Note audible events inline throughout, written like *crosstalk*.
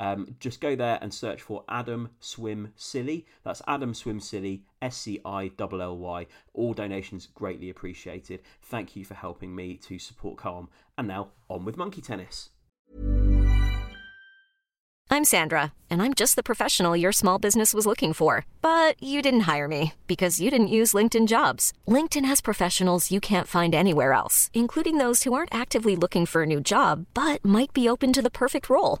Um, just go there and search for Adam Swim Silly. That's Adam Swim Silly, S C I L L Y. All donations greatly appreciated. Thank you for helping me to support Calm. And now on with monkey tennis. I'm Sandra, and I'm just the professional your small business was looking for. But you didn't hire me because you didn't use LinkedIn jobs. LinkedIn has professionals you can't find anywhere else, including those who aren't actively looking for a new job but might be open to the perfect role,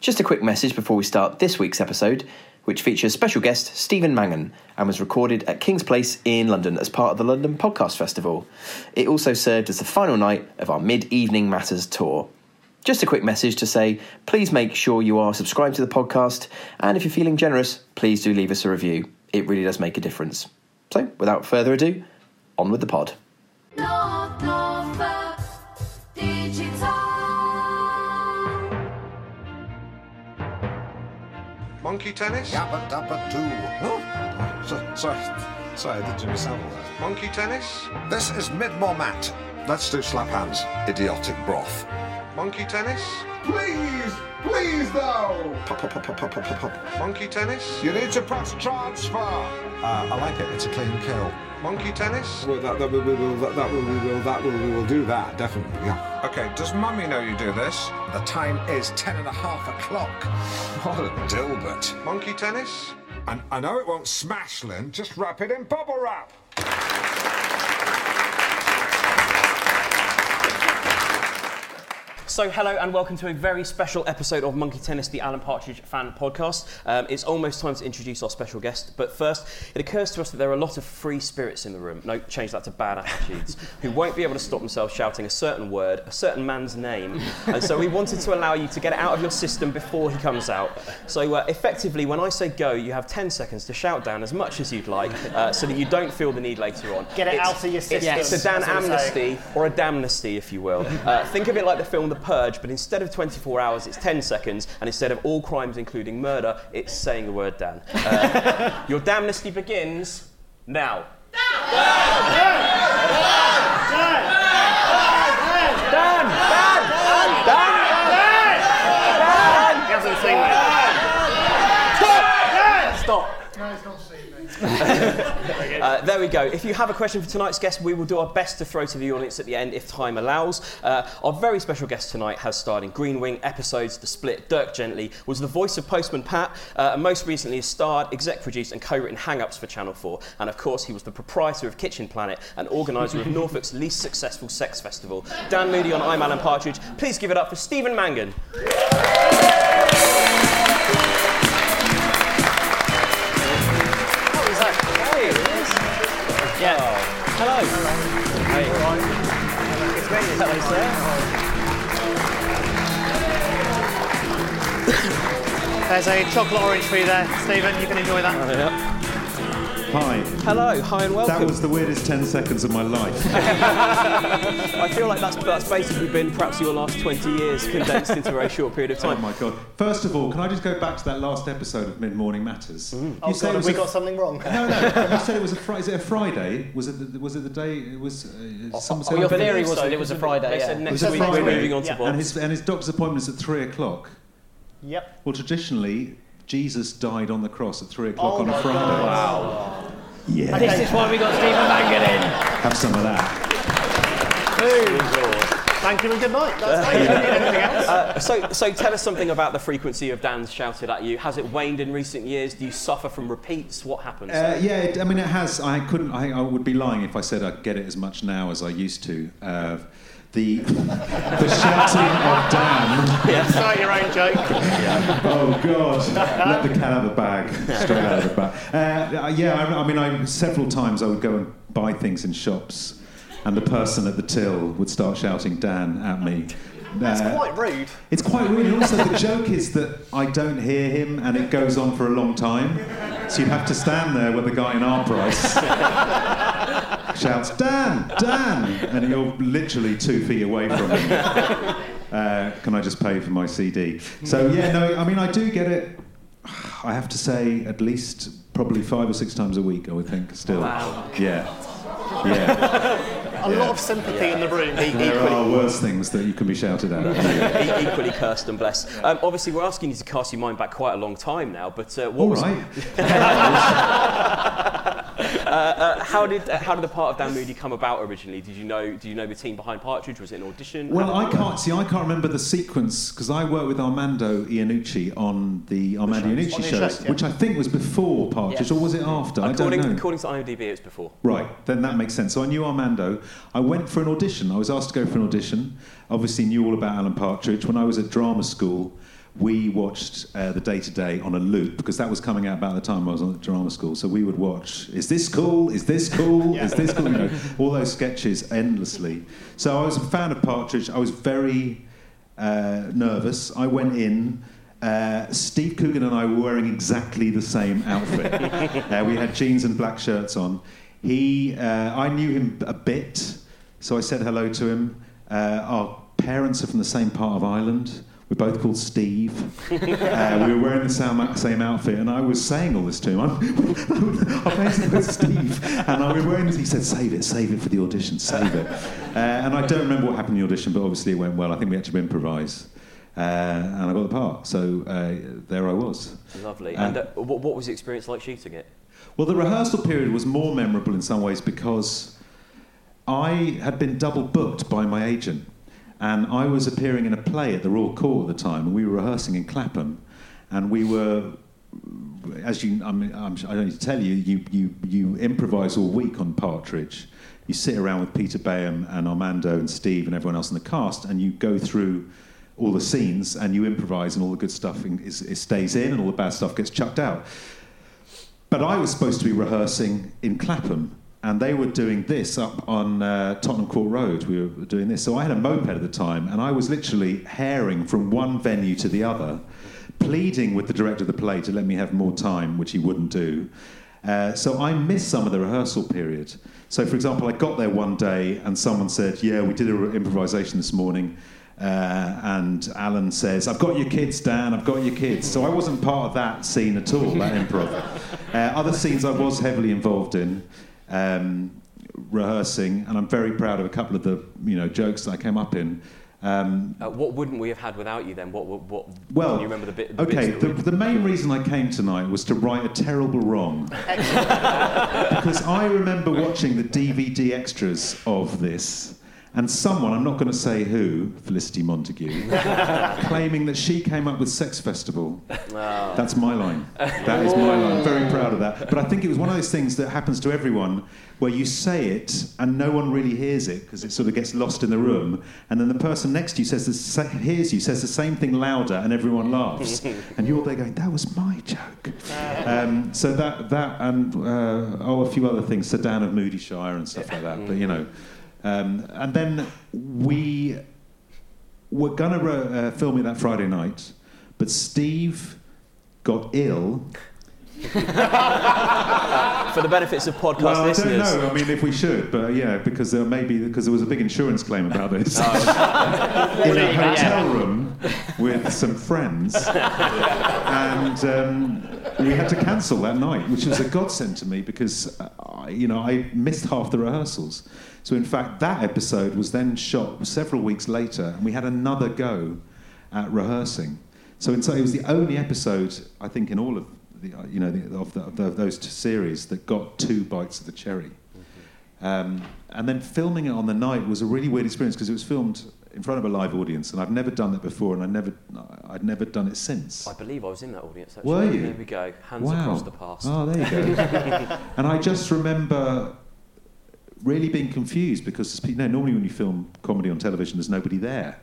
Just a quick message before we start this week's episode, which features special guest Stephen Mangan and was recorded at King's Place in London as part of the London Podcast Festival. It also served as the final night of our Mid Evening Matters tour. Just a quick message to say please make sure you are subscribed to the podcast, and if you're feeling generous, please do leave us a review. It really does make a difference. So, without further ado, on with the pod. Monkey tennis? Yappa Dappa Doo. Oh, so, sorry, sorry, I did Jimmy Savile there. Monkey tennis? This is mid-more mat. Let's do slap hands. Idiotic broth. Monkey tennis? Please, please though. Pop, pop, pop, pop, pop, pop, pop, pop. Monkey tennis? You need to press transfer. Uh, I like it. It's a clean kill. Monkey tennis? Well, that, that, we will, that, that will, we will, that will, we will do that, definitely, yeah. Okay, does Mummy know you do this? The time is ten and a half o'clock. What a dilbert. Monkey tennis? And I know it won't smash, Lynn. Just wrap it in bubble wrap. So, hello and welcome to a very special episode of Monkey Tennis, the Alan Partridge fan podcast. Um, it's almost time to introduce our special guest, but first, it occurs to us that there are a lot of free spirits in the room. No, change that to bad attitudes, *laughs* who won't be able to stop themselves shouting a certain word, a certain man's name. And so, we wanted to allow you to get it out of your system before he comes out. So, uh, effectively, when I say go, you have 10 seconds to shout down as much as you'd like uh, so that you don't feel the need later on. Get it It's- out of your system, It's a Dan that's what we're saying. amnesty or a damnesty, if you will. Uh, think of it like the film The Purge, but instead of 24 hours, it's 10 seconds, and instead of all crimes, including murder, it's saying the word Dan. Uh, *laughs* your damnesty begins now. Dan! Dan! Dan! He hasn't seen it. Stop. *laughs* Uh, there we go. If you have a question for tonight's guest, we will do our best to throw to the audience at the end if time allows. Uh, our very special guest tonight has starred in Green Wing episodes, The Split, Dirk Gently, was the voice of Postman Pat, uh, and most recently has starred, exec produced, and co written Hang Ups for Channel 4. And of course, he was the proprietor of Kitchen Planet and organiser of *laughs* Norfolk's least successful sex festival. Dan Moody on I'm Alan Partridge. Please give it up for Stephen Mangan. Hello. Hey. Hello, sir. There's a chocolate orange for you there, Stephen. You can enjoy that. Oh, Hi. Hello, hi and welcome. That was the weirdest 10 seconds of my life. *laughs* I feel like that's, that's basically been perhaps your last 20 years condensed into a very short period of time. Oh time. my god. First of all, can I just go back to that last episode of Mid Morning Matters? You Oh, said God, have we a- got something wrong? No, no. *laughs* You said it was a Friday. Is it a Friday? Was it? The, was it the day? It was. Uh, some, oh, your theory was that it was a Friday, They yeah. said It next was a week we're Friday. moving on to Yeah. Bob. and his and his doctor's appointment is at three o'clock. Yep. Well, traditionally, Jesus died on the cross at three o'clock Oh on a Friday. God. Wow. Yeah. This is why we got Stephen Mangan in. Have some of that. Thank you and good night. That's it. You don't need anything else. Uh, so, so tell us something about the frequency of Dan's shouted at you. Has it waned in recent years? Do you suffer from repeats? What happens? Uh, yeah, it, I mean, it has. I couldn't. I, I would be lying if I said I get it as much now as I used to. Uh, the the shouting of Dan. Start your own joke. Oh God! Let the cat out of the bag. Straight out of the bag. Uh, yeah, I, I mean, I, several times I would go and buy things in shops, and the person at the till would start shouting Dan at me. That's Uh, quite rude. It's quite rude. And also, the joke is that I don't hear him, and it goes on for a long time. So you have to stand there with the guy in Our Price *laughs* shouts, "Dan, Dan," and you're literally two feet away from him. *laughs* Uh, can I just pay for my CD? So yeah, no, I mean, I do get it. I have to say, at least probably five or six times a week. I would think still. Wow. Yeah. *laughs* Yeah. A lot of sympathy in the room. There are worse things that you can be shouted at. *laughs* E- equally cursed and blessed. Um, obviously, we're asking you to cast your mind back quite a long time now, but uh, what All was right. Uh, uh, how did uh, how did the part of Dan Moody come about originally? Did you know did you know the team behind Partridge? Was it an audition? Well, I can't see. I can't remember the sequence because I worked with Armando Iannucci on the Armando shows. Iannucci On the shows, shows, yeah. which I think was before Partridge, Yes. or was it after? I don't know. according to IMDb, it was before. Right, then that makes sense. So I knew Armando. I went for an audition. I was asked to go for an audition. Obviously, knew all about Alan Partridge. When I was at drama school, we watched uh, the Day Today on a loop because that was coming out about the time I was at drama school. So we would watch. Is this cool? Is this cool? *laughs* Is this cool? You know, all those sketches endlessly. So I was a fan of Partridge. I was very uh, nervous. I went in. Uh, Steve Coogan and I were wearing exactly the same outfit. *laughs* uh, we had jeans and black shirts on. He, uh, I knew him a bit, so I said hello to him. Uh, our parents are from the same part of Ireland. We're both called Steve. *laughs* Uh, we were wearing the same, same outfit, and I was saying all this to him. *laughs* I'm, I'm basically Steve, and I was wearing this. He said, "Save it, save it for the audition, save it." *laughs* Uh, and I don't remember what happened in the audition, but obviously it went well. I think we had to improvise, uh, and I got the part. So uh, there I was. Lovely. Um, and uh, what, what was the experience like shooting it? Well, the rehearsal period was more memorable in some ways because I had been double booked by my agent, and I was appearing in a play at the Royal Court at the time, and we were rehearsing in Clapham, and we were. As you, I, mean, I'm, I don't need to tell you, you, you, you improvise all week on Partridge. You sit around with Peter Baynham and Armando and Steve and everyone else in the cast, and you go through all the scenes and you improvise, and all the good stuff is, stays in, and all the bad stuff gets chucked out. But I was supposed to be rehearsing in Clapham, and they were doing this up on uh, Tottenham Court Road. We were doing this. So I had a moped at the time, and I was literally herring from one venue to the other, pleading with the director of the play to let me have more time, which he wouldn't do. Uh, so I missed some of the rehearsal period. So, for example, I got there one day, and someone said, "Yeah, we did an improvisation this morning." Uh, and Alan says, I've got your kids, Dan, I've got your kids. So I wasn't part of that scene at all, that *laughs* improv. Uh, other scenes I was heavily involved in, um, rehearsing, and I'm very proud of a couple of the you know, jokes that I came up in. Um, Uh, what wouldn't we have had without you then? What, what, what well, you remember the bit? The okay, the, the main reason I came tonight was to right a terrible wrong. *laughs* because I remember watching the DVD extras of this, and someone, I'm not going to say who, Felicity Montague, *laughs* claiming that she came up with Sex Festival. That's my line. That is my line. I'm very proud of that. But I think it was one of those things that happens to everyone where you say it and no one really hears it because it sort of gets lost in the room. And then the person next to you says the hears you, says the same thing louder, and everyone laughs. *laughs* and you're there going, that was my joke. *laughs* Um, so that, that and, uh, oh, a few other things, Sedan of Moody Shire and stuff like that. But, you know. Um, and then we were going to uh, film it that Friday night, but Steve got ill *laughs* For the benefits of podcast well, I listeners. don't know. I mean, if we should, but yeah, because there may be because there was a big insurance claim about this. Oh, *laughs* In a hotel room with some friends, and um, we had to cancel that night, which was a godsend to me because uh, I, you know I missed half the rehearsals. So in fact, that episode was then shot several weeks later, and we had another go at rehearsing. So so it was the only episode I think in all of the uh, you know the, of, the, of the, those two series that got two bites of the cherry. Um, and then filming it on the night was a really weird experience because it was filmed in front of a live audience, and I've never done that before, and I never, I'd never done it since. I believe I was in that audience. Actually. Were you? There we go. Hands Wow. across the past. Oh, there you go. *laughs* and I just remember really being confused because you know, normally when you film comedy on television, there's nobody there,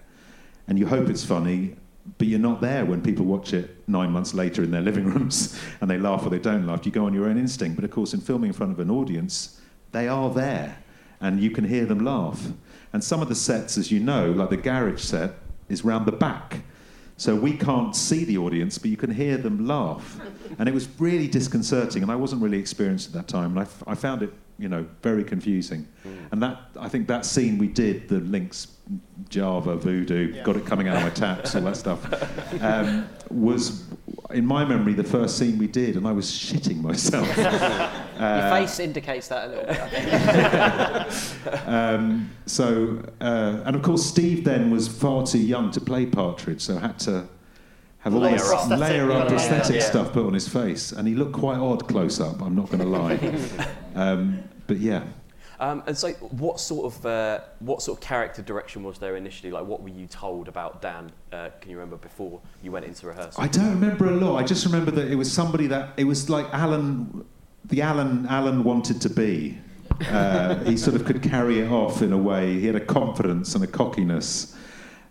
and you hope it's funny, but you're not there when people watch it nine months later in their living *laughs* rooms and they laugh or they don't laugh. You go on your own instinct, but of course, in filming in front of an audience, they are there, and you can hear them laugh. And some of the sets, as you know, like the garage set, is round the back. So we can't see the audience, but you can hear them laugh. And it was really disconcerting, and I wasn't really experienced at that time. And I, f- I found it, you know, very confusing. And that, I think that scene we did, the Lynx, Java, Voodoo, got it coming out of my taps, all that stuff, um, was, in my memory, the first scene we did, and I was shitting myself. *laughs* Your Uh, face indicates that a little bit. I think. *laughs* um, so, uh, and of course, Steve then was far too young to play Partridge, so had to have all Layer this up. layer up Yeah. prosthetic Yeah. stuff put on his face, and he looked quite odd close up. I'm not going to lie, *laughs* um, but yeah. Um, and so, what sort of uh, what sort of character direction was there initially? Like, what were you told about Dan? Uh, can you remember before you went into rehearsal? I don't remember a lot. I just remember that it was somebody that it was like Alan, the Alan Alan wanted to be. Uh, he sort of could carry it off in a way. He had a confidence and a cockiness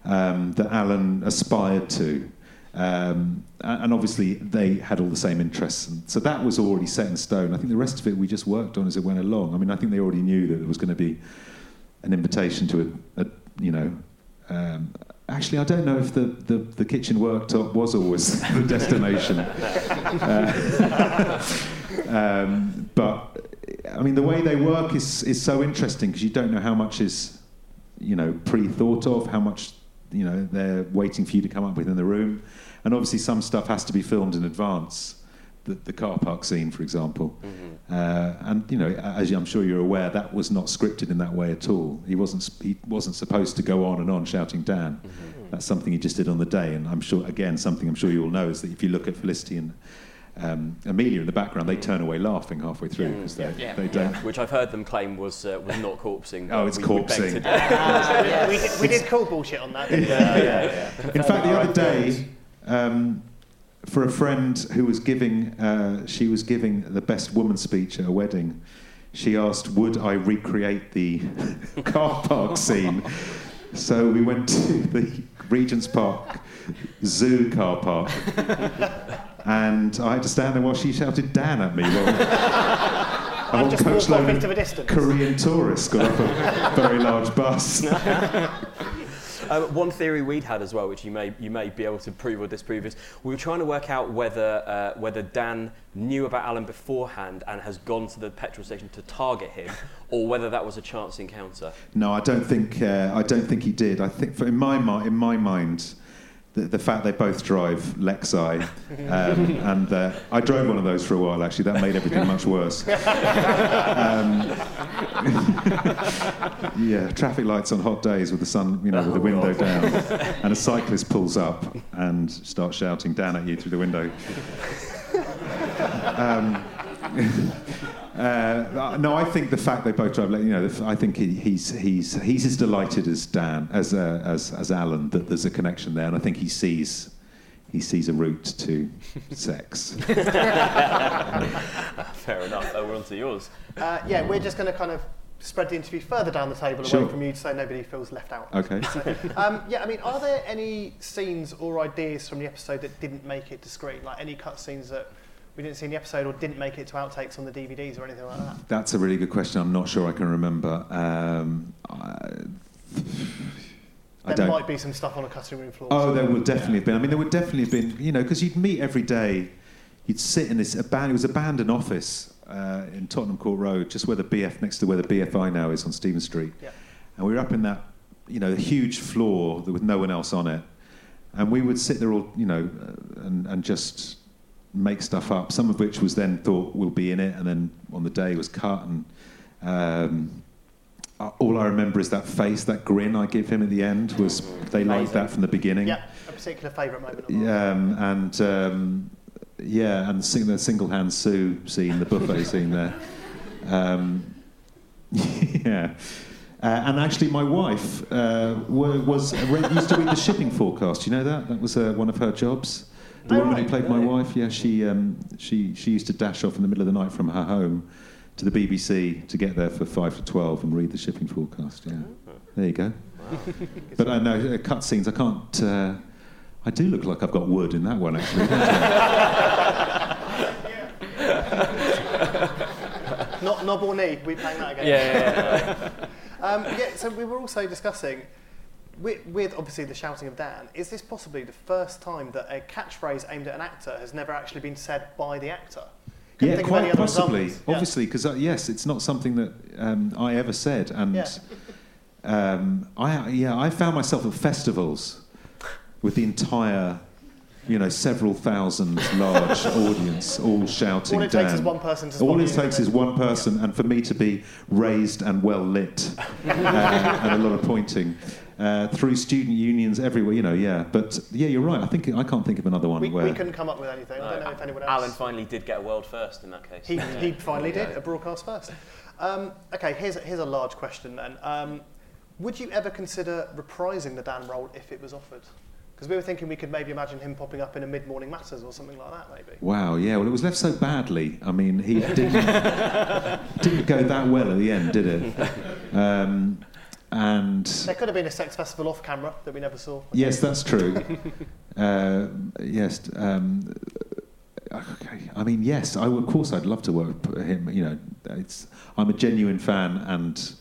um, that Alan aspired to. Um, and obviously, they had all the same interests. And so that was already set in stone. I think the rest of it we just worked on as it went along. I mean, I think they already knew that there was going to be an invitation to a, a you know. Um, actually, I don't know if the, the, the kitchen worktop was always *laughs* the destination. Uh, *laughs* um, but I mean, the way they work is is so interesting because you don't know how much is you know pre-thought of, how much you know they're waiting for you to come up with in the room, and obviously some stuff has to be filmed in advance. The, the car park scene, for example, uh, and you know, as I'm sure you're aware, that was not scripted in that way at all. He wasn't he wasn't supposed to go on and on shouting Dan. That's something he just did on the day, and I'm sure again something I'm sure you all know is that if you look at Felicity and um, Amelia in the background, they turn away laughing halfway through because they, they don't. Which I've heard them claim was uh, was not corpsing. Oh, it's we- we corpsing. to differ. yeah, *laughs* we, did, we did call bullshit on that. Didn't we? In fact, the other day, um, for a friend who was giving, uh, she was giving the best woman speech at a wedding. She asked, "Would I recreate the *laughs* car park scene?" So we went to the Regent's Park Zoo car park, *laughs* and I had to stand there while she shouted "Dan" at me. While *laughs* just coach walk off into the distance. Korean tourists got off a *laughs* very large bus. *laughs* Uh, one theory we'd had as well, which you may you may be able to prove or disprove, is we were trying to work out whether uh, whether Dan knew about Alan beforehand and has gone to the petrol station to target him, or whether that was a chance encounter. No, I don't think. Uh, I don't think he did. I think, for, in my in my mind, the, the fact they both drive Lexi, um, *laughs* and uh, I drove one of those for a while. Actually, that made everything much worse. *laughs* Um, *laughs* yeah, traffic lights on hot days with the sun, you know, with the window down, and a cyclist pulls up and starts shouting down at you through the window. Um, uh, no, I think the fact they both drive, you know, I think he, he's he's he's as delighted as Dan as uh, as as Alan that there's a connection there, and I think he sees he sees a route to sex. *laughs* Fair enough. Uh, we're on to yours. Uh, yeah, we're just going to kind of spread the interview further down the table Sure. away from you so nobody feels left out. Okay. So, um, yeah, I mean, are there any scenes or ideas from the episode that didn't make it to screen? Like any cut scenes that we didn't see in the episode or didn't make it to outtakes on the DVDs or anything like that? That's a really good question. I'm not sure I can remember. Um, I, I There might be some stuff on a cutting room floor. Oh, there would definitely have been. I mean, there would definitely have been, you know, because you'd meet every day. you'd sit in this abandoned, it was abandoned office uh, in Tottenham Court Road, just where the BF, next to where the BFI now is on Stephen Street. Yeah. And we were up in that, you know, huge floor with no one else on it. And we would sit there all, you know, uh, and, and just make stuff up, some of which was then thought will be in it, and then on the day was cut. And um, all I remember is that face, that grin I give him at the end was they liked that from the beginning. Yeah, a particular favourite moment. Yeah, um, and um, yeah, and sing, the single hand Sue scene, the buffet *laughs* scene there. Um, *laughs* yeah. Uh, and actually, my wife uh, wa- was used to read the shipping forecast. You know that? That was uh, one of her jobs. The woman who played my wife, yeah, she, um, she, she used to dash off in the middle of the night from her home to the BBC to get there for five to twelve and read the shipping forecast. Yeah, there you go. but I know uh, cut scenes. I can't. Uh, I do look like I've got wood in that one, actually. don't I? Not knob or knee. We playing that again. Yeah, *laughs* um, yeah. So we were also discussing. With, with obviously the shouting of Dan, is this possibly the first time that a catchphrase aimed at an actor has never actually been said by the actor? Couldn't yeah, think of any quite other possibly. examples. Yeah. Obviously, because uh, yes, it's not something that um, I ever said, and Yeah. um, I yeah, I found myself at festivals with the entire, you know, several thousand large *laughs* audience all shouting All it down. takes is one person to All it takes is one person, and for me to be raised and well lit, *laughs* uh, and a lot of pointing. Uh, through student unions everywhere, you know, yeah. But yeah, you're right. I think I can't think of another one We, where we couldn't come up with anything. I don't know if anyone else. Alan finally did get a world first in that case. He, Yeah. he finally did, a broadcast first. Um, okay, here's, here's a large question then. Um, would you ever consider reprising the Dan role if it was offered? Because we were thinking we could maybe imagine him popping up in a Mid Morning Matters or something like that, maybe. Wow, yeah. Well, it was left so badly. I mean, he didn't *laughs* didn't go that well at the end, did it? *laughs* Um, and There could have been a sex festival off camera that we never saw. yes, that's true. *laughs* Uh, yes. Um, okay. I mean, yes. I, of course, I'd love to work with him. You know, it's. I'm a genuine fan, and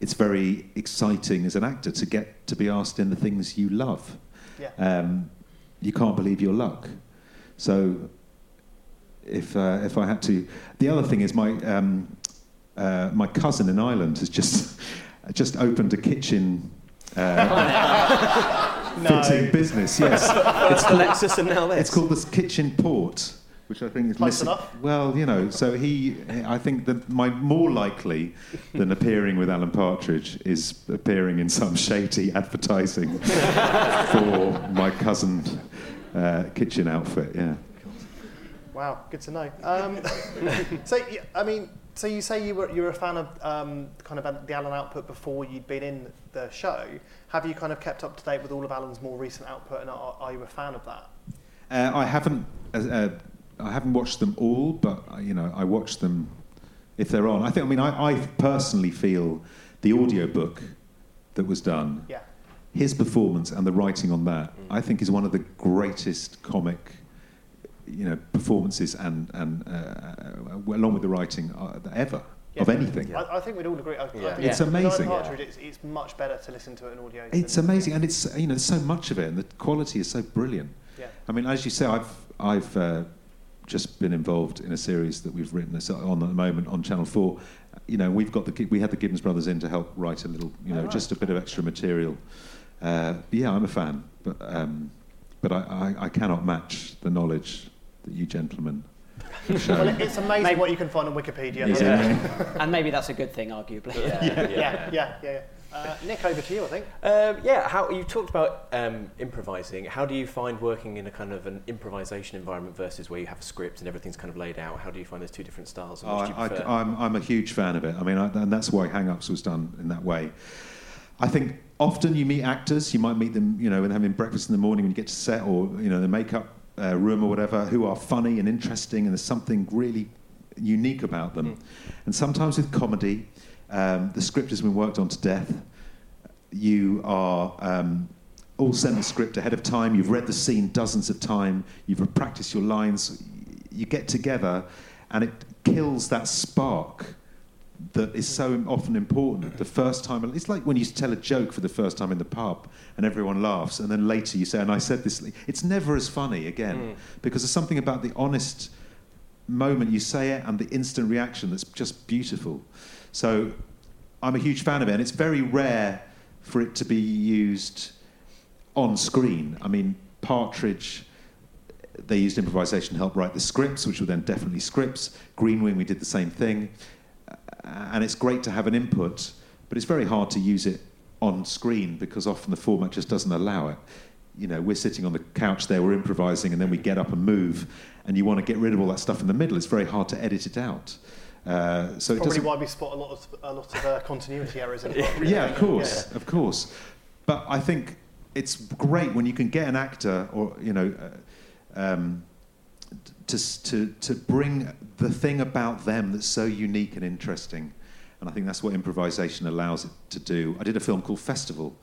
it's very exciting as an actor to get to be asked in the things you love. Yeah. Um, you can't believe your luck. So if uh, if I had to, the other thing is my um, uh, my cousin in Ireland has just *laughs* just opened a kitchen. Uh, *laughs* No. fitting business, yes. *laughs* it's called- Alexis and now this. It's called the Kitchen Port, which I think is Close missing. enough. Well, you know, so he, I think that my more likely than appearing with Alan Partridge is appearing in some shady advertising *laughs* for my cousin uh, kitchen outfit. Yeah. Wow, good to know. Um, so, I mean, so you say you were you were a fan of um, kind of the Alan output before you'd been in the show. Have you kind of kept up to date with all of Alan's more recent output, and are, are you a fan of that? Uh, I haven't, uh, uh, I haven't watched them all, but uh, you know, I watch them if they're on. I think. I mean, I, I personally feel the audiobook that was done, Yeah. his performance and the writing on that, I think is one of the greatest comic, you know, performances and and uh, uh, along with the writing uh, ever of Yeah. anything. I, I think we'd all agree. I, I think It's amazing. Alan Partridge, it's, it's much better to listen to it in audio. It's amazing, and it's you know there's so much of it, and the quality is so brilliant. Yeah. I mean, as you say, I've I've uh, just been involved in a series that we've written that's on at the moment on Channel Four. You know, we've got the we had the Gibbons brothers in to help write a little, you know, Oh, right. just a bit of extra material. Uh, yeah, I'm a fan, but um, but I, I, I cannot match the knowledge that you gentlemen have. *laughs* Well, it's amazing Maybe- what you can find on Wikipedia. Is *laughs* it? and maybe that's a good thing, arguably. Yeah, yeah, yeah, yeah. yeah. Uh, Nick, over to you, I think. Um, yeah, how you talked about um, improvising. How do you find working in a kind of an improvisation environment versus where you have a script and everything's kind of laid out? How do you find those two different styles? Oh, which do I, am I'm a huge fan of it. I mean, I, and that's why Hang Ups was done in that way. I think often you meet actors, you might meet them, you know, when they're having breakfast in the morning when you get to set or, you know, the makeup uh, room or whatever, who are funny and interesting and there's something really unique about them. And sometimes with comedy, um, the script has been worked on to death. You are um, all sent the script ahead of time. You've read the scene dozens of times. You've practiced your lines. You get together, and it kills that spark that is so often important. The first time, it's like when you tell a joke for the first time in the pub and everyone laughs, and then later you say, and I said this, it's never as funny again Mm. because there's something about the honest moment you say it and the instant reaction that's just beautiful. So I'm a huge fan of it, and it's very rare for it to be used on screen. I mean, Partridge, they used improvisation to help write the scripts, which were then definitely scripts. Green Wing, we did the same thing. And it's great to have an input, but it's very hard to use it on screen because often the format just doesn't allow it. You know, we're sitting on the couch there, we're improvising, and then we get up and move, and you want to get rid of all that stuff in the middle. It's very hard to edit it out. Uh, so Probably why we spot a lot of a lot of uh, continuity errors in it. *laughs* Yeah, of course, of course. But I think it's great when you can get an actor, or you know, uh, um, to to to bring the thing about them that's so unique and interesting. And I think that's what improvisation allows it to do. I did a film called Festival,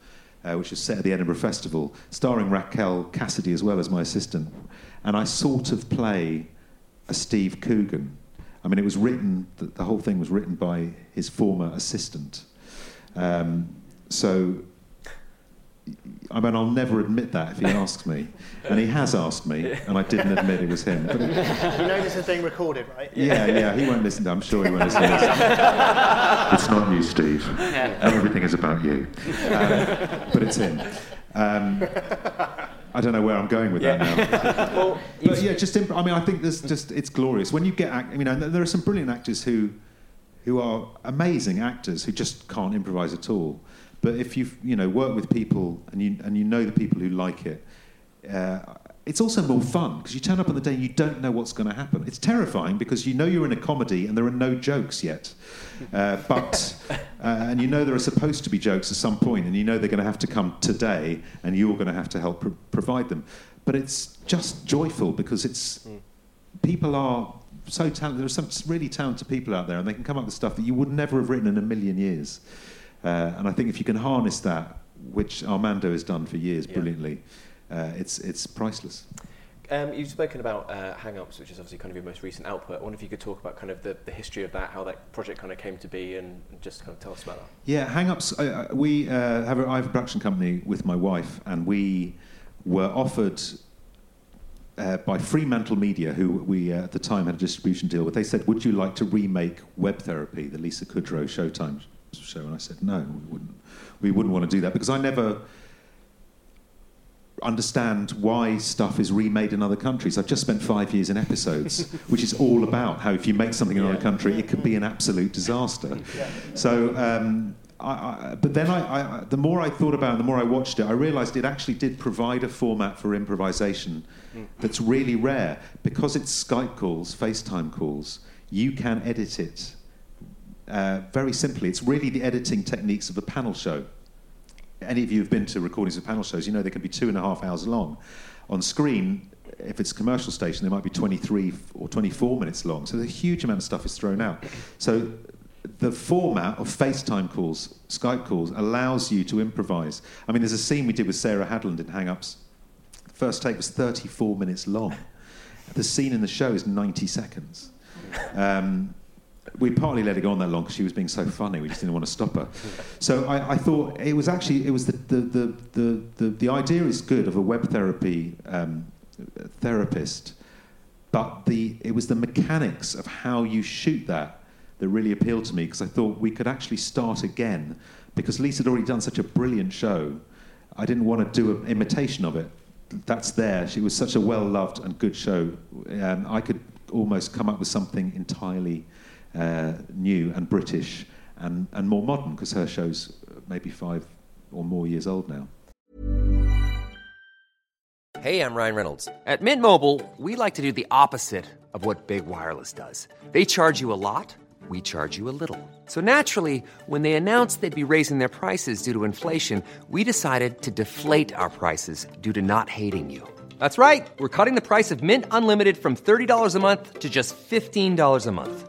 uh, which was set at the Edinburgh Festival, starring Raquel Cassidy as well as my assistant. And I sort of play a Steve Coogan. I mean, it was written, the, the whole thing was written by his former assistant. Um, so, I mean, I'll never admit that if he *laughs* asks me. And he has asked me, and I didn't admit it was him. But it- you know this is being recorded, right? yeah, yeah, he won't listen to I'm sure he won't listen to this. *laughs* it's not you, Steve. And everything is about you. Um, but it's him. Um, I don't know where I'm going with that now. *laughs* well, but yeah, just imp- I mean, I think there's just it's glorious when you get. Act- I mean, there are some brilliant actors who who are amazing actors who just can't improvise at all. But if you you know work with people and you and you know the people who like it, uh, it's also more fun because you turn up on the day and you don't know what's going to happen. It's terrifying because you know you're in a comedy and there are no jokes yet, uh, but *laughs* uh, and you know there are supposed to be jokes at some point and you know they're going to have to come today and you're going to have to help pro- provide them. But it's just joyful because it's people are so talented. There are some really talented people out there, and they can come up with stuff that you would never have written in a million years. Uh, and I think if you can harness that, which Armando has done for years brilliantly, uh, it's it's priceless. Um, you've spoken about uh, Hang Ups, which is obviously kind of your most recent output. I wonder if you could talk about kind of the, the history of that, how that project kind of came to be, and just kind of tell us about that. Yeah, Hang Ups. Uh, uh, we uh, have a, I have a production company with my wife, and we were offered uh, by Fremantle Media, who we uh, at the time had a distribution deal with. They said, "Would you like to remake Web Therapy, the Lisa Kudrow Showtime show?" And I said, "No, we wouldn't. We wouldn't want to do that because I never." understand why stuff is remade in other countries. I've just spent five years in episodes, *laughs* which is all about how if you make something in another country, it could be an absolute disaster. *laughs* So, um, I, I, but then I, I, the more I thought about it, the more I watched it, I realised it actually did provide a format for improvisation that's really rare because it's Skype calls, FaceTime calls. You can edit it uh, very simply. It's really the editing techniques of a panel show any of you who've been to recordings of panel shows, you know they can be two and a half hours long. On screen, if it's a commercial station, they might be 23 or 24 minutes long. So a huge amount of stuff is thrown out. So the format of FaceTime calls, Skype calls, allows you to improvise. I mean, there's a scene we did with Sarah Hadland in Hang Ups. The first take was 34 minutes long. The scene in the show is 90 seconds. Um, we partly let it go on that long because she was being so funny. We just didn't want to stop her. So I, I thought it was actually it was the the, the the the the idea is good of a web therapy um, therapist, but the it was the mechanics of how you shoot that that really appealed to me because I thought we could actually start again because Lisa had already done such a brilliant show. I didn't want to do an imitation of it. That's there. She was such a well loved and good show. Um, I could almost come up with something entirely uh, new and British and, and more modern because her show's maybe five or more years old now. Hey, I'm Ryan Reynolds. At Mint Mobile, we like to do the opposite of what Big Wireless does. They charge you a lot, we charge you a little. So naturally, when they announced they'd be raising their prices due to inflation, we decided to deflate our prices due to not hating you. That's right. We're cutting the price of Mint Unlimited from $30 a month to just $15 a month.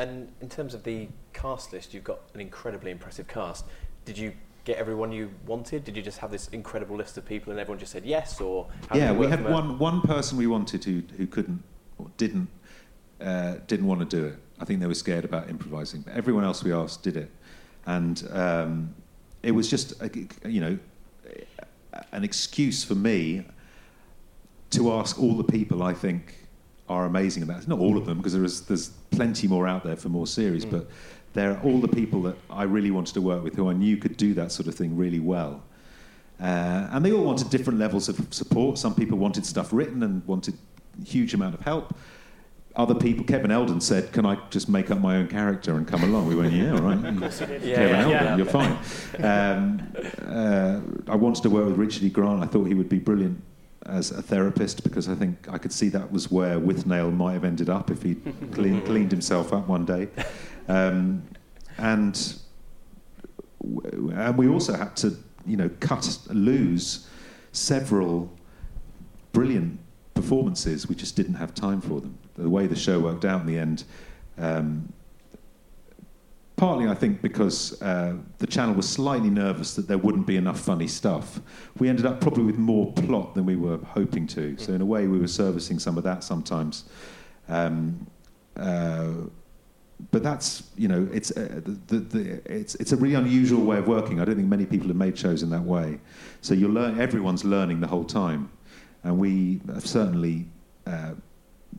And in terms of the cast list, you've got an incredibly impressive cast. Did you get everyone you wanted? Did you just have this incredible list of people and everyone just said yes? Or how yeah, we had one one person we wanted who who couldn't or didn't uh, didn't want to do it. I think they were scared about improvising. But everyone else we asked did it, and um, it was just a, you know an excuse for me to ask all the people I think are amazing about it. Not all of them, because there is there's plenty more out there for more series, Mm. but there are all the people that I really wanted to work with who I knew could do that sort of thing really well. Uh, and they all wanted different levels of support. Some people wanted stuff written and wanted a huge amount of help. Other people, Kevin Eldon said, "Can I just make up my own character and come along?" We went, "Yeah, all right." *laughs* Of course he did. Kevin Yeah, Eldon, yeah. you're fine. Um, uh, I wanted to work with Richard E. Grant. I thought he would be brilliant as a therapist because I think I could see that was where Withnail might have ended up if he'd *laughs* clean, cleaned himself up one day. Um, and w- and we also had to, you know, cut lose several brilliant performances. We just didn't have time for them. The way the show worked out in the end. Um, Partly, I think, because uh, the channel was slightly nervous that there wouldn't be enough funny stuff. We ended up probably with more plot than we were hoping to. So, in a way, we were servicing some of that sometimes. Um, uh, but that's, you know, it's, uh, the, the, it's, it's a really unusual way of working. I don't think many people have made shows in that way. So, you're learn, everyone's learning the whole time. And we have certainly. Uh,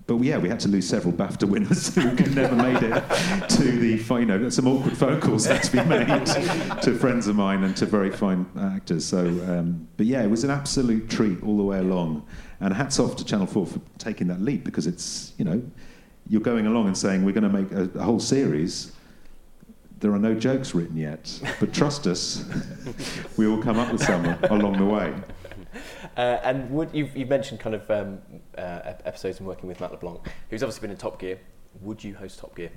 but yeah, we had to lose several BAFTA winners *laughs* who never made it to the, fi- you know, some awkward phone calls had to be made to friends of mine and to very fine actors. So, um, but yeah, it was an absolute treat all the way along. And hats off to Channel 4 for taking that leap because it's, you know, you're going along and saying we're going to make a, a whole series. There are no jokes written yet, but trust us, *laughs* we will come up with some along the way. Uh, and would you've, you've mentioned kind of um, uh, episodes and working with Matt LeBlanc, who's obviously been in Top Gear. Would you host Top Gear?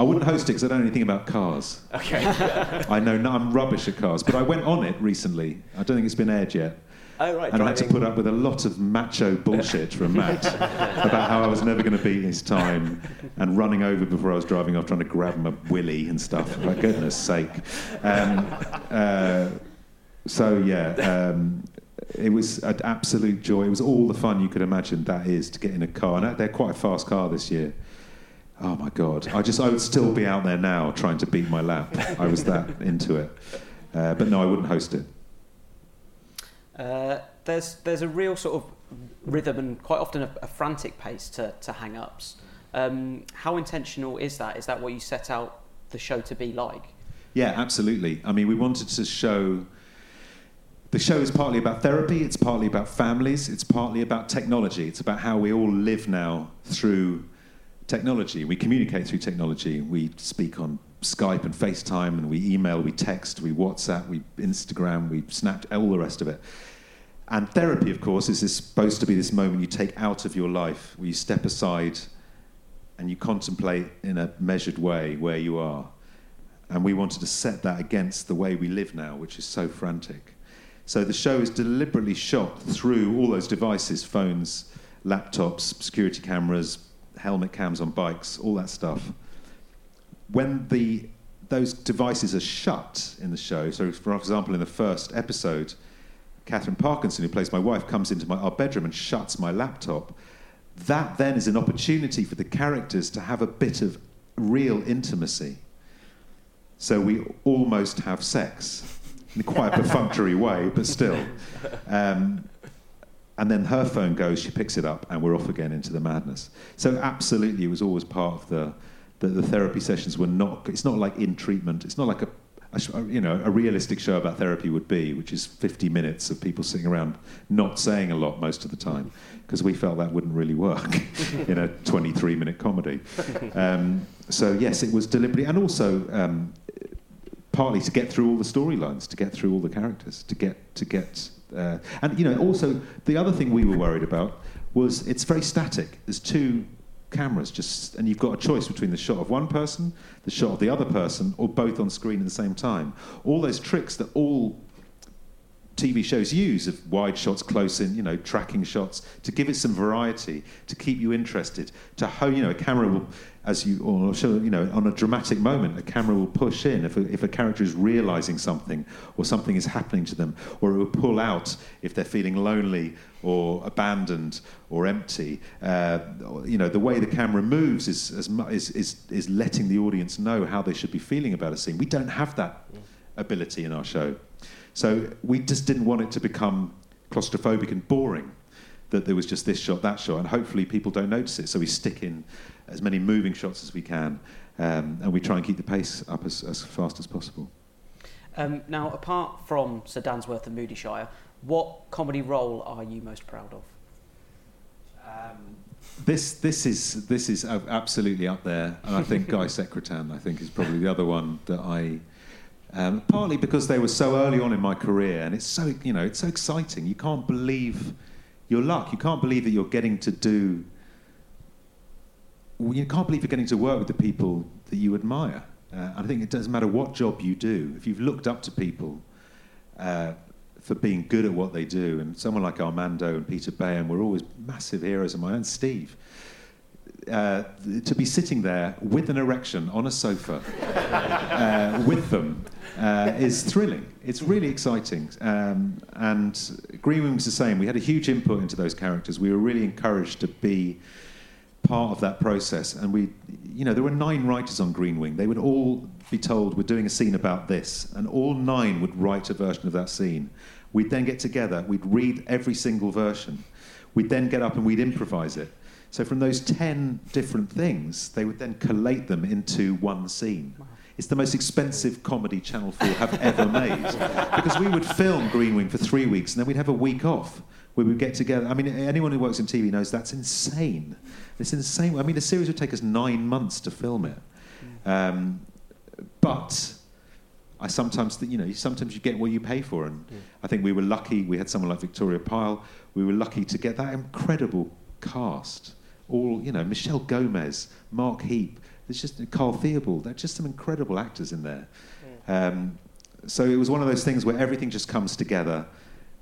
I wouldn't host it because I don't know anything about cars. Okay. *laughs* I know no, I'm rubbish at cars, but I went on it recently. I don't think it's been aired yet. Oh, right, And I had to put up with a lot of macho bullshit from Matt *laughs* about how I was never going to beat his time and running over before I was driving off trying to grab a willy and stuff. For goodness sake. Um, uh, so, yeah, um, it was an absolute joy. It was all the fun you could imagine that is to get in a car. And they're quite a fast car this year. Oh my God! I just I would still be out there now trying to beat my lap. I was that into it. Uh, but no, I wouldn't host it. Uh, there's there's a real sort of rhythm and quite often a, a frantic pace to, to hang ups. Um, how intentional is that? Is that what you set out the show to be like? Yeah, absolutely. I mean, we wanted to show. The show is partly about therapy, it's partly about families, it's partly about technology. It's about how we all live now through technology. We communicate through technology. We speak on Skype and FaceTime, and we email, we text, we WhatsApp, we Instagram, we Snap, all the rest of it. And therapy, of course, is supposed to be this moment you take out of your life, where you step aside and you contemplate in a measured way where you are. And we wanted to set that against the way we live now, which is so frantic. So the show is deliberately shot through all those devices phones, laptops, security cameras, helmet cams on bikes, all that stuff. When the, those devices are shut in the show, so for example, in the first episode, Katherine Parkinson, who plays my wife, comes into my, our bedroom and shuts my laptop. That then is an opportunity for the characters to have a bit of real intimacy So we almost have sex in quite a perfunctory way, but still. Um, and then her phone goes, she picks it up, and we're off again into the madness. So absolutely, it was always part of the the, the therapy sessions were not. It's not like in treatment. It's not like a, a you know a realistic show about therapy would be, which is 50 minutes of people sitting around not saying a lot most of the time, because we felt that wouldn't really work *laughs* in a 23 minute comedy. Um, so yes, it was deliberately, and also. Um, partly to get through all the storylines, to get through all the characters, to get to get, uh, and you know, also the other thing we were worried about was it's very static. There's two cameras, just and you've got a choice between the shot of one person, the shot of the other person, or both on screen at the same time. All those tricks that all TV shows use of wide shots, close in, you know, tracking shots to give it some variety, to keep you interested. To how you know a camera will, as you or show, you know, on a dramatic moment, a camera will push in if a, if a character is realizing something or something is happening to them, or it will pull out if they're feeling lonely or abandoned or empty. Uh, you know, the way the camera moves is, is is is letting the audience know how they should be feeling about a scene. We don't have that ability in our show. So we just didn't want it to become claustrophobic and boring. That there was just this shot, that shot, and hopefully people don't notice it. So we stick in as many moving shots as we can, um, and we try and keep the pace up as, as fast as possible. Um, now, apart from Sir Dansworth and Moody Shire, what comedy role are you most proud of? This this is this is absolutely up there, and I think *laughs* Guy Secretan I think is probably the other one that I. Um, partly because they were so early on in my career, and it's so you know it's so exciting. You can't believe your luck. You can't believe that you're getting to do. You can't believe you're getting to work with the people that you admire. Uh, I think it doesn't matter what job you do. If you've looked up to people uh, for being good at what they do, and someone like Armando and Peter Baynham were always massive heroes of mine, and Steve. Uh, to be sitting there with an erection on a sofa *laughs* uh, with them uh, is thrilling. It's really exciting. Um, and Green Wing was the same. We had a huge input into those characters. We were really encouraged to be part of that process. And we, you know, there were nine writers on Green Wing. They would all be told, we're doing a scene about this. And all nine would write a version of that scene. We'd then get together, we'd read every single version. We'd then get up and we'd improvise it. So from those 10 different things, they would then collate them into one scene. It's the most expensive comedy Channel 4 have ever made. *laughs* because we would film Green Wing for three weeks and then we'd have a week off where we'd get together. I mean, anyone who works in TV knows that's insane. It's insane. I mean, the series would take us nine months to film it. Um, but I sometimes, th- you know, sometimes you get what you pay for. And I think we were lucky. We had someone like Victoria Pile. We were lucky to get that incredible cast. All, you know, Michelle Gomez, Mark Heap. There's just Karl Theobald. There are just some incredible actors in there. Um, so it was one of those things where everything just comes together,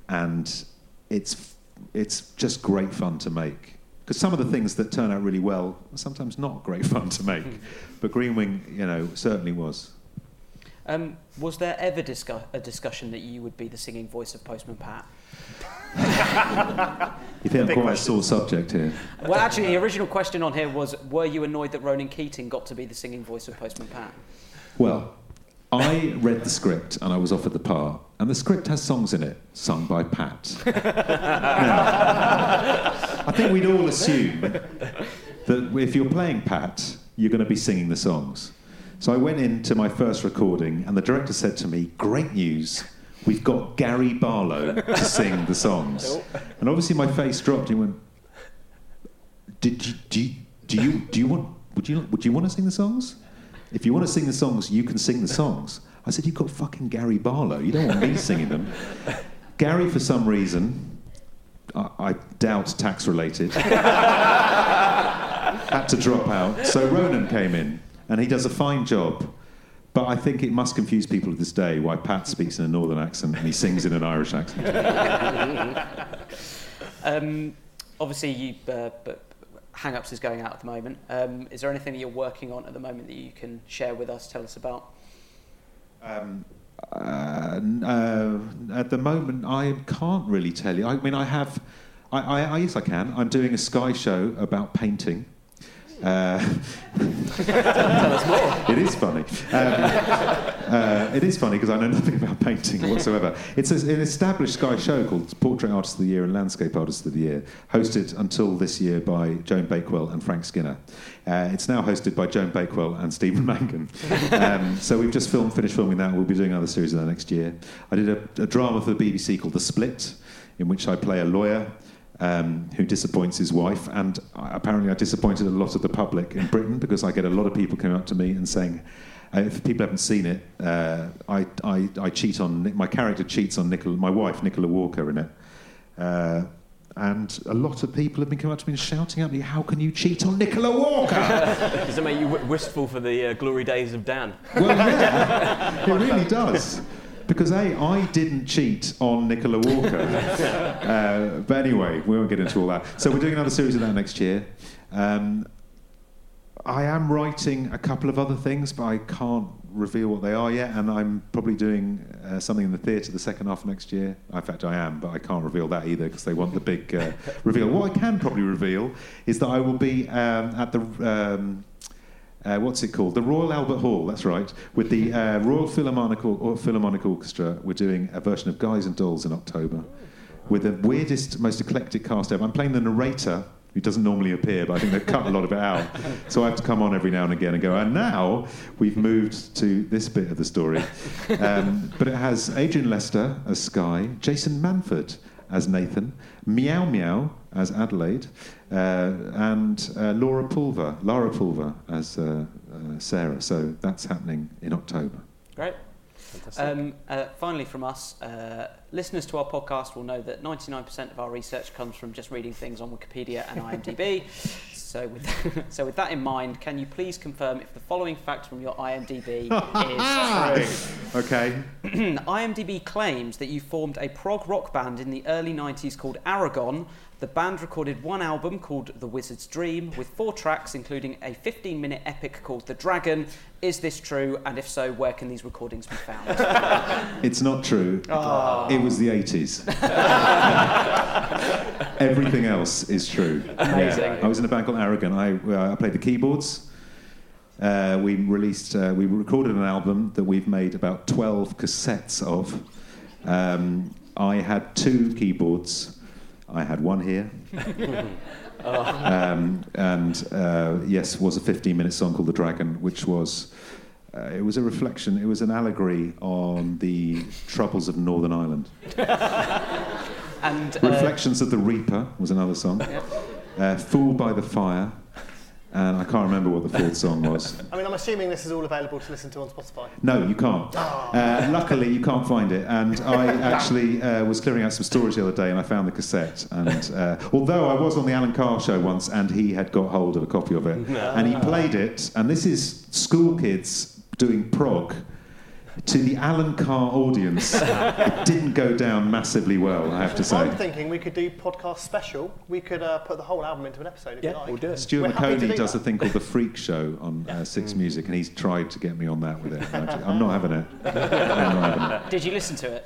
and it's it's just great fun to make. Because some of the things that turn out really well are sometimes not great fun to make, but Green Wing, you know, certainly was. Um, was there ever discu- a discussion that you would be the singing voice of Postman Pat? *laughs* You think I'm quite a sore subject here? Well, actually, the original question on here was Were you annoyed that Ronan Keating got to be the singing voice of Postman Pat? Well, I read the script and I was offered the part, and the script has songs in it sung by Pat. *laughs* Now, I think we'd all assume that if you're playing Pat, you're going to be singing the songs. So I went into my first recording, and the director said to me, Great news. We've got Gary Barlow to sing the songs. *laughs* And obviously my face dropped. He went, Did you, do, you, do you do you want would you would you want to sing the songs? If you want to sing the songs, you can sing the songs. I said, You've got fucking Gary Barlow. You don't want me singing them. *laughs* Gary, for some reason, I, I doubt tax related, *laughs* had to drop out. So Ronan came in, and he does a fine job. But I think it must confuse people of this day why Pat speaks in a northern accent and he sings in an Irish accent. *laughs* um, obviously, you, uh, Hang Ups is going out at the moment. Um, is there anything that you're working on at the moment that you can share with us, tell us about? Um, uh, uh, at the moment, I can't really tell you. I mean, I have. I, I, I, yes, I can. I'm doing a Sky show about painting. Tell us more. *laughs* It is funny. Um, uh, it is funny because I know nothing about painting whatsoever. It's an established Sky show called Portrait Artist of the Year and Landscape Artist of the Year, hosted until this year by Joan Bakewell and Frank Skinner. Uh, it's now hosted by Joan Bakewell and Stephen Mangan. Um, so we've just filmed, finished filming that. We'll be doing another series of that next year. I did a, a drama for the BBC called The Split, in which I play a lawyer um, who disappoints his wife. And apparently, I disappointed a lot of the public in Britain because I get a lot of people coming up to me and saying, uh, if people haven't seen it, uh, I, I, I cheat on my character cheats on Nicola, my wife Nicola Walker in it. Uh, and a lot of people have been coming up to me and shouting at me, "How can you cheat on Nicola Walker?" *laughs* Does it make you w- wistful for the uh, glory days of Dan? Well, yeah, it really does. *laughs* Because A, I didn't cheat on Nicola Walker. *laughs* uh, but anyway, we won't get into all that. So we're doing another series of that next year. Um, I am writing a couple of other things, but I can't reveal what they are yet. And I'm probably doing uh, something in the theatre the second half of next year. In fact, I am, but I can't reveal that either because they want the big uh, reveal. What I can probably reveal is that I will be um, at the. Um, uh, what's it called? The Royal Albert Hall, that's right. With the uh, Royal Philharmonic, or- Philharmonic Orchestra, we're doing a version of Guys and Dolls in October with the weirdest, most eclectic cast ever. I'm playing the narrator, who doesn't normally appear, but I think they've cut a lot of it out. *laughs* So I have to come on every now and again and go, and now we've moved to this bit of the story. Um, but it has Adrian Lester as Sky, Jason Manford as Nathan, Meow Meow as Adelaide, and uh, Laura Pulver, Lara Pulver as uh, uh, Sarah. So that's happening in October. Great. Um, uh, finally, from us, uh, listeners to our podcast will know that 99% of our research comes from just reading things on Wikipedia and IMDb. *laughs* so, with, *laughs* so with that in mind, can you please confirm if the following fact from your IMDb *laughs* is true? Okay. *clears throat* IMDb claims that you formed a prog rock band in the early 90s called Aragon. The band recorded one album called The Wizard's Dream with four tracks, including a 15 minute epic called The Dragon. Is this true? And if so, where can these recordings be found? *laughs* It's not true. Oh. It was the 80s. *laughs* Everything else is true. Amazing. Yeah. I was in a band called Aragon. I, uh, I played the keyboards. Uh, we released, uh, we recorded an album that we've made about 12 cassettes of. Um, I had two keyboards. I had one here. *laughs* um, and uh, yes, was a 15-minute song called "The Dragon," which was uh, it was a reflection. It was an allegory on the troubles of Northern Ireland. *laughs* and uh, Reflections of the Reaper was another song. Uh, "Fooled by the Fire," and I can't remember what the fourth song was. I mean, I'm assuming this is all available to listen to on Spotify. No, you can't. Uh, luckily, you can't find it. And *laughs* I actually uh, was clearing out some storage the other day, and I found the cassette. And uh, although I was on the Alan Carr show once, and he had got hold of a copy of it, and he played it. And this is school kids doing prog. To the Alan Carr audience, *laughs* it didn't go down massively well, I have to say. I'm thinking we could do podcast special. We could uh, put the whole album into an episode if you like. We'll do it. Stuart We're Maconie do does that. a thing called the Freak *laughs* Show on uh, Six Music, and he's tried to get me on that with it. I *laughs* ju- I'm not having it. I'm not having it. Did you listen to it?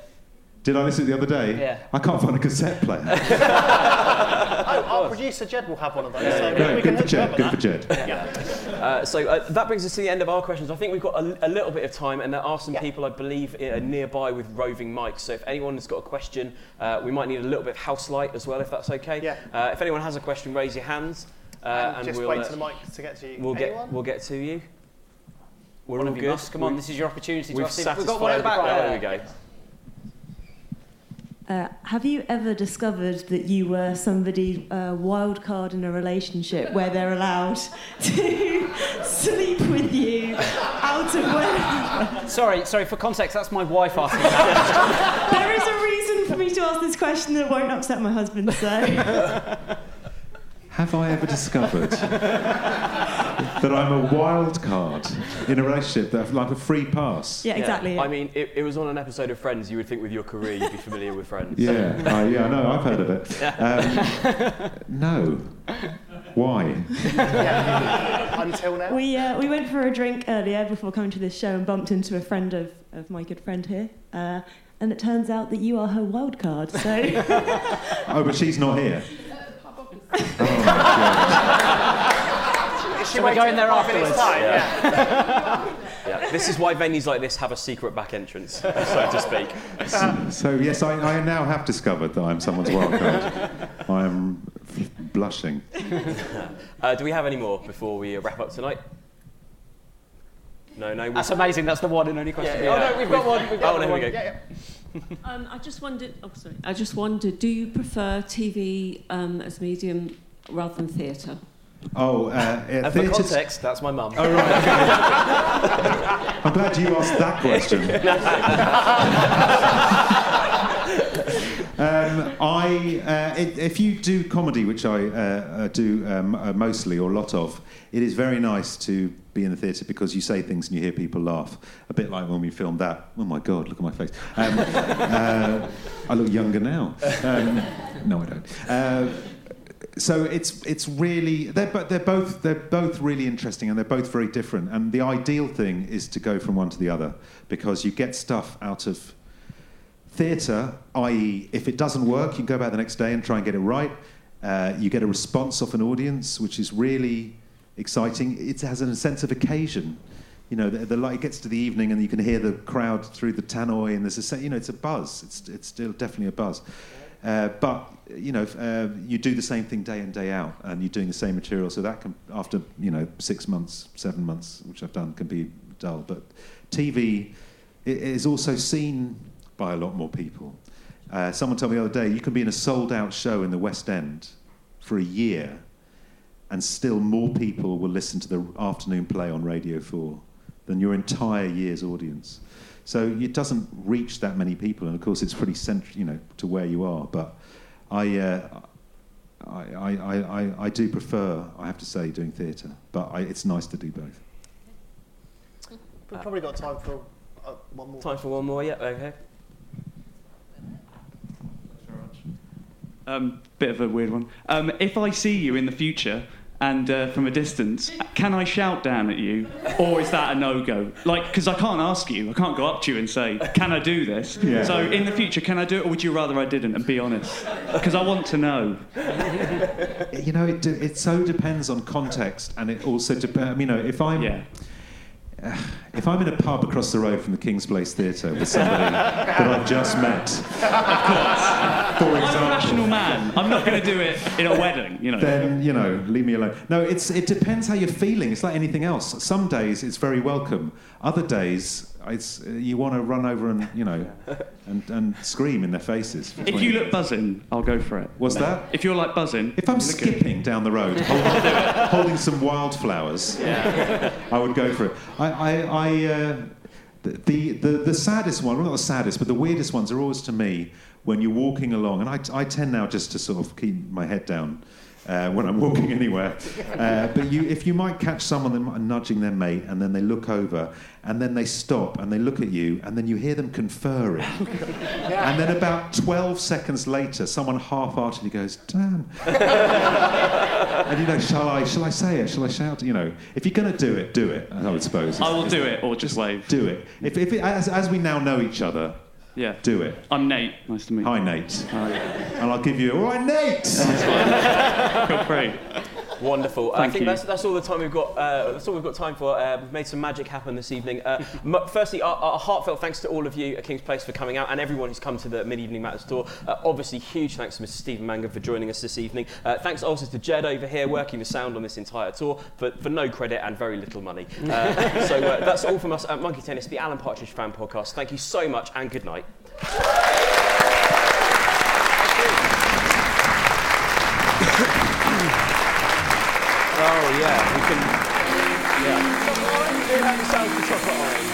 Did I listen to it the other day? Yeah. I can't find a cassette player. oh, our producer Jed will have one of those. so we Great, can good for hook you up Jed. Good for that. Jed. Uh, so uh, that brings us to the end of our questions. I think we've got a, a little bit of time, and there are some people I believe uh, nearby with roving mics. So if anyone has got a question, uh, we might need a little bit of house light as well, if that's okay. Yeah. Uh, if anyone has a question, raise your hands, uh, And and, just we'll wait uh, for the mic to get to you. We'll Anyone? get we'll get to you. We're One all of you good. must. Come on, We- this is your opportunity to We've ask We've got one at the the back there. There we go. Uh, have you ever discovered that you were somebody uh, wild card in a relationship where they're allowed *laughs* to sleep with you out of where? Sorry, sorry. For context, that's my wife asking that. there is a reason for me to ask this question that won't upset my husband. So. *laughs* Have I ever discovered that I'm a wild card in a relationship that like a free pass? Yeah, exactly. I mean, it, it was on an episode of Friends. You would think with your career you'd be familiar with Friends. Yeah, uh, yeah, no, I've heard of it. Um, no. Why? Until now. We, uh, we went for a drink earlier before coming to this show and bumped into a friend of, of my good friend here. Uh, and it turns out that you are her wild card. So *laughs* Oh, but she's not here. Is she So we're waiting going there five minutes afterwards. time? Yeah. Yeah, this is why venues like this have a secret back entrance, so to speak. So yes, I, I now have discovered that I'm someone's wildcard. I am blushing. *laughs* Uh, do we have any more before we wrap up tonight? No, no. we- That's amazing. That's the one and only question. Yeah, Oh no, we've got one. We've got Oh, there one. we go. Yeah, *laughs* Um, I just wondered. Oh, sorry. I just wondered. Do you prefer TV um, as medium rather than theatre? Oh, uh, uh, And for context, that's my mum. Oh, right, *laughs* I'm glad you asked that question. *laughs* Um, I, uh, it, if you do comedy, which I uh, uh, do um, uh, mostly or a lot of, it is very nice to be in the theatre because you say things and you hear people laugh. A bit like when we filmed that. Oh my God, look at my face. Um, *laughs* uh, I look younger now. Um, no, I don't. Uh, so it's it's really they're but they're both they're both really interesting and they're both very different. And the ideal thing is to go from one to the other because you get stuff out of theatre, i.e., if it doesn't work, you can go back the next day and try and get it right. Uh, you get a response off an audience, which is really exciting. It has a sense of occasion. You know, the, the light gets to the evening and you can hear the crowd through the tannoy, and there's a you know, it's a buzz. It's it's still definitely a buzz. Uh, but you know, uh, you do the same thing day in day out, and you're doing the same material. So that can, after you know, six months, seven months, which I've done, can be dull. But TV is also seen by a lot more people. Uh, someone told me the other day, you can be in a sold-out show in the West End for a year, and still more people will listen to the afternoon play on Radio Four than your entire year's audience. So it doesn't reach that many people, and of course it's pretty central, you know, to where you are. But I, uh, I, I, I, I, I do prefer, I have to say, doing theatre. But I, it's nice to do both. We've probably got time for uh, one more. Time for one more, yeah, okay. Um, bit of a weird one. Um, if I see you in the future and uh, from a distance, can I shout down at you, or is that a no-go? Like, because I can't ask you, I can't go up to you and say, "Can I do this?" Yeah. So in the future, can I do it, or would you rather I didn't? And be honest, because I want to know. you know, it, de- it so depends on context, and it also depends. You know, if I'm uh, *sighs* if I'm in a pub across the road from the King's Place Theatre with somebody *laughs* that I've just met, for I'm a example, rational man. I'm not going to do it in a wedding. You know. then you know, leave me alone. No, it's it depends how you're feeling. It's like anything else. Some days it's very welcome. Other days. It's, uh, you want to run over and you know, and, and scream in their faces. If you look buzzing, I'll go for it. What's that? If you're like buzzing. If I'm skipping down the road, *laughs* holding, holding some wildflowers, I would go for it. I, I, I uh, the, the, the saddest one, well, not the saddest, but the weirdest ones are always to me when you're walking along, and I, I tend now just to sort of keep my head down. Uh, when I'm *laughs* walking anywhere, uh, but you, if you might catch someone that might- nudging their mate, and then they look over, and then they stop, and they look at you, and then you hear them conferring, *laughs* and then about 12 seconds later, someone half-heartedly goes, "Dan," *laughs* and you know, shall I, shall I say it? Shall I shout? You know, if you're going to do it, do it. I would suppose. I will do it, or just wave. Do it. If, if it, as, as we now know each other, Yeah. do it. I'm Nate. Nice to meet you. Hi, Nate. And I'll give you, oh, all right, Nate. *laughs* Feel free. Wonderful. I think you. that's, that's all the time we've got. Uh, that's all we've got time for. Uh, we've made some magic happen this evening. Uh, *laughs* firstly, our, our heartfelt thanks to all of you at King's Place for coming out and everyone who's come to the Mid Evening Matters tour. Uh, obviously, huge thanks to Mr. Stephen Mangan for joining us this evening. Uh, thanks also to Jed over here working the sound on this entire tour for, for no credit and very little money. Uh, *laughs* so uh, that's all from us at Monkey Tennis, the Alan Partridge fan podcast. Thank you so much and good night. Yeah, we can. Yeah. Actually sounds the chocolate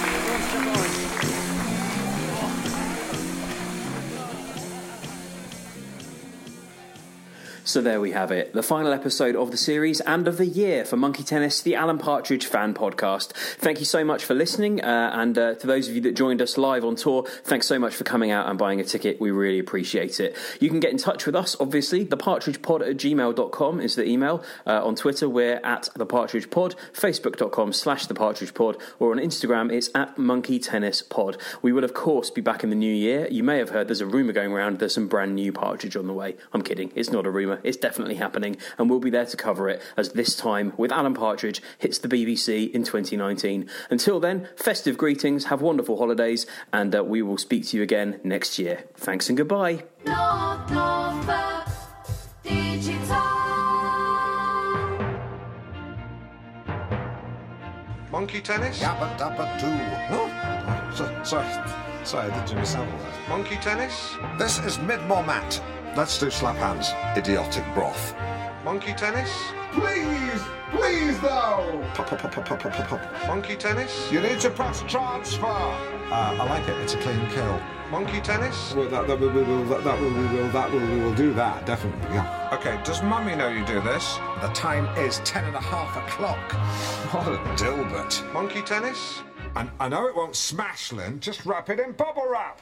So there we have it, the final episode of the series and of the year for Monkey Tennis, the Alan Partridge fan podcast. Thank you so much for listening, uh, and uh, to those of you that joined us live on tour, thanks so much for coming out and buying a ticket. We really appreciate it. You can get in touch with us, obviously. Thepartridgepod at gmail.com is the email. Uh, on Twitter, we're at thepartridgepod, facebook.com slash thepartridgepod, or on Instagram, it's at Monkey Tennis Pod. We will, of course, be back in the new year. You may have heard there's a rumour going around there's some brand new Partridge on the way. I'm kidding, it's not a rumour. October. It's definitely happening, and we'll be there to cover it as this time with Alan Partridge hits the BBC in 2019. Until then, festive greetings, have wonderful holidays, and uh, we will speak to you again next year. Thanks and goodbye. North Norfolk Digital. Monkey tennis? Yappa dabba doo. Oh, so, sorry, sorry, I did Jimmy Savile there. Monkey tennis? This is mid-more mat. Let's do slap hands. Idiotic broth. Monkey tennis? Please, please though. Pop, pop, pop, pop, pop, pop. Monkey tennis? You need to press transfer. Uh, I like it. It's a clean kill. Monkey tennis? Well, that, that, we will, that, that will, we will, that will, we will do that, definitely, yeah. Okay, does Mummy know you do this? The time is ten and a half o'clock. What a dilbert. Monkey tennis? And I know it won't smash, Lynn. Just wrap it in bubble wrap.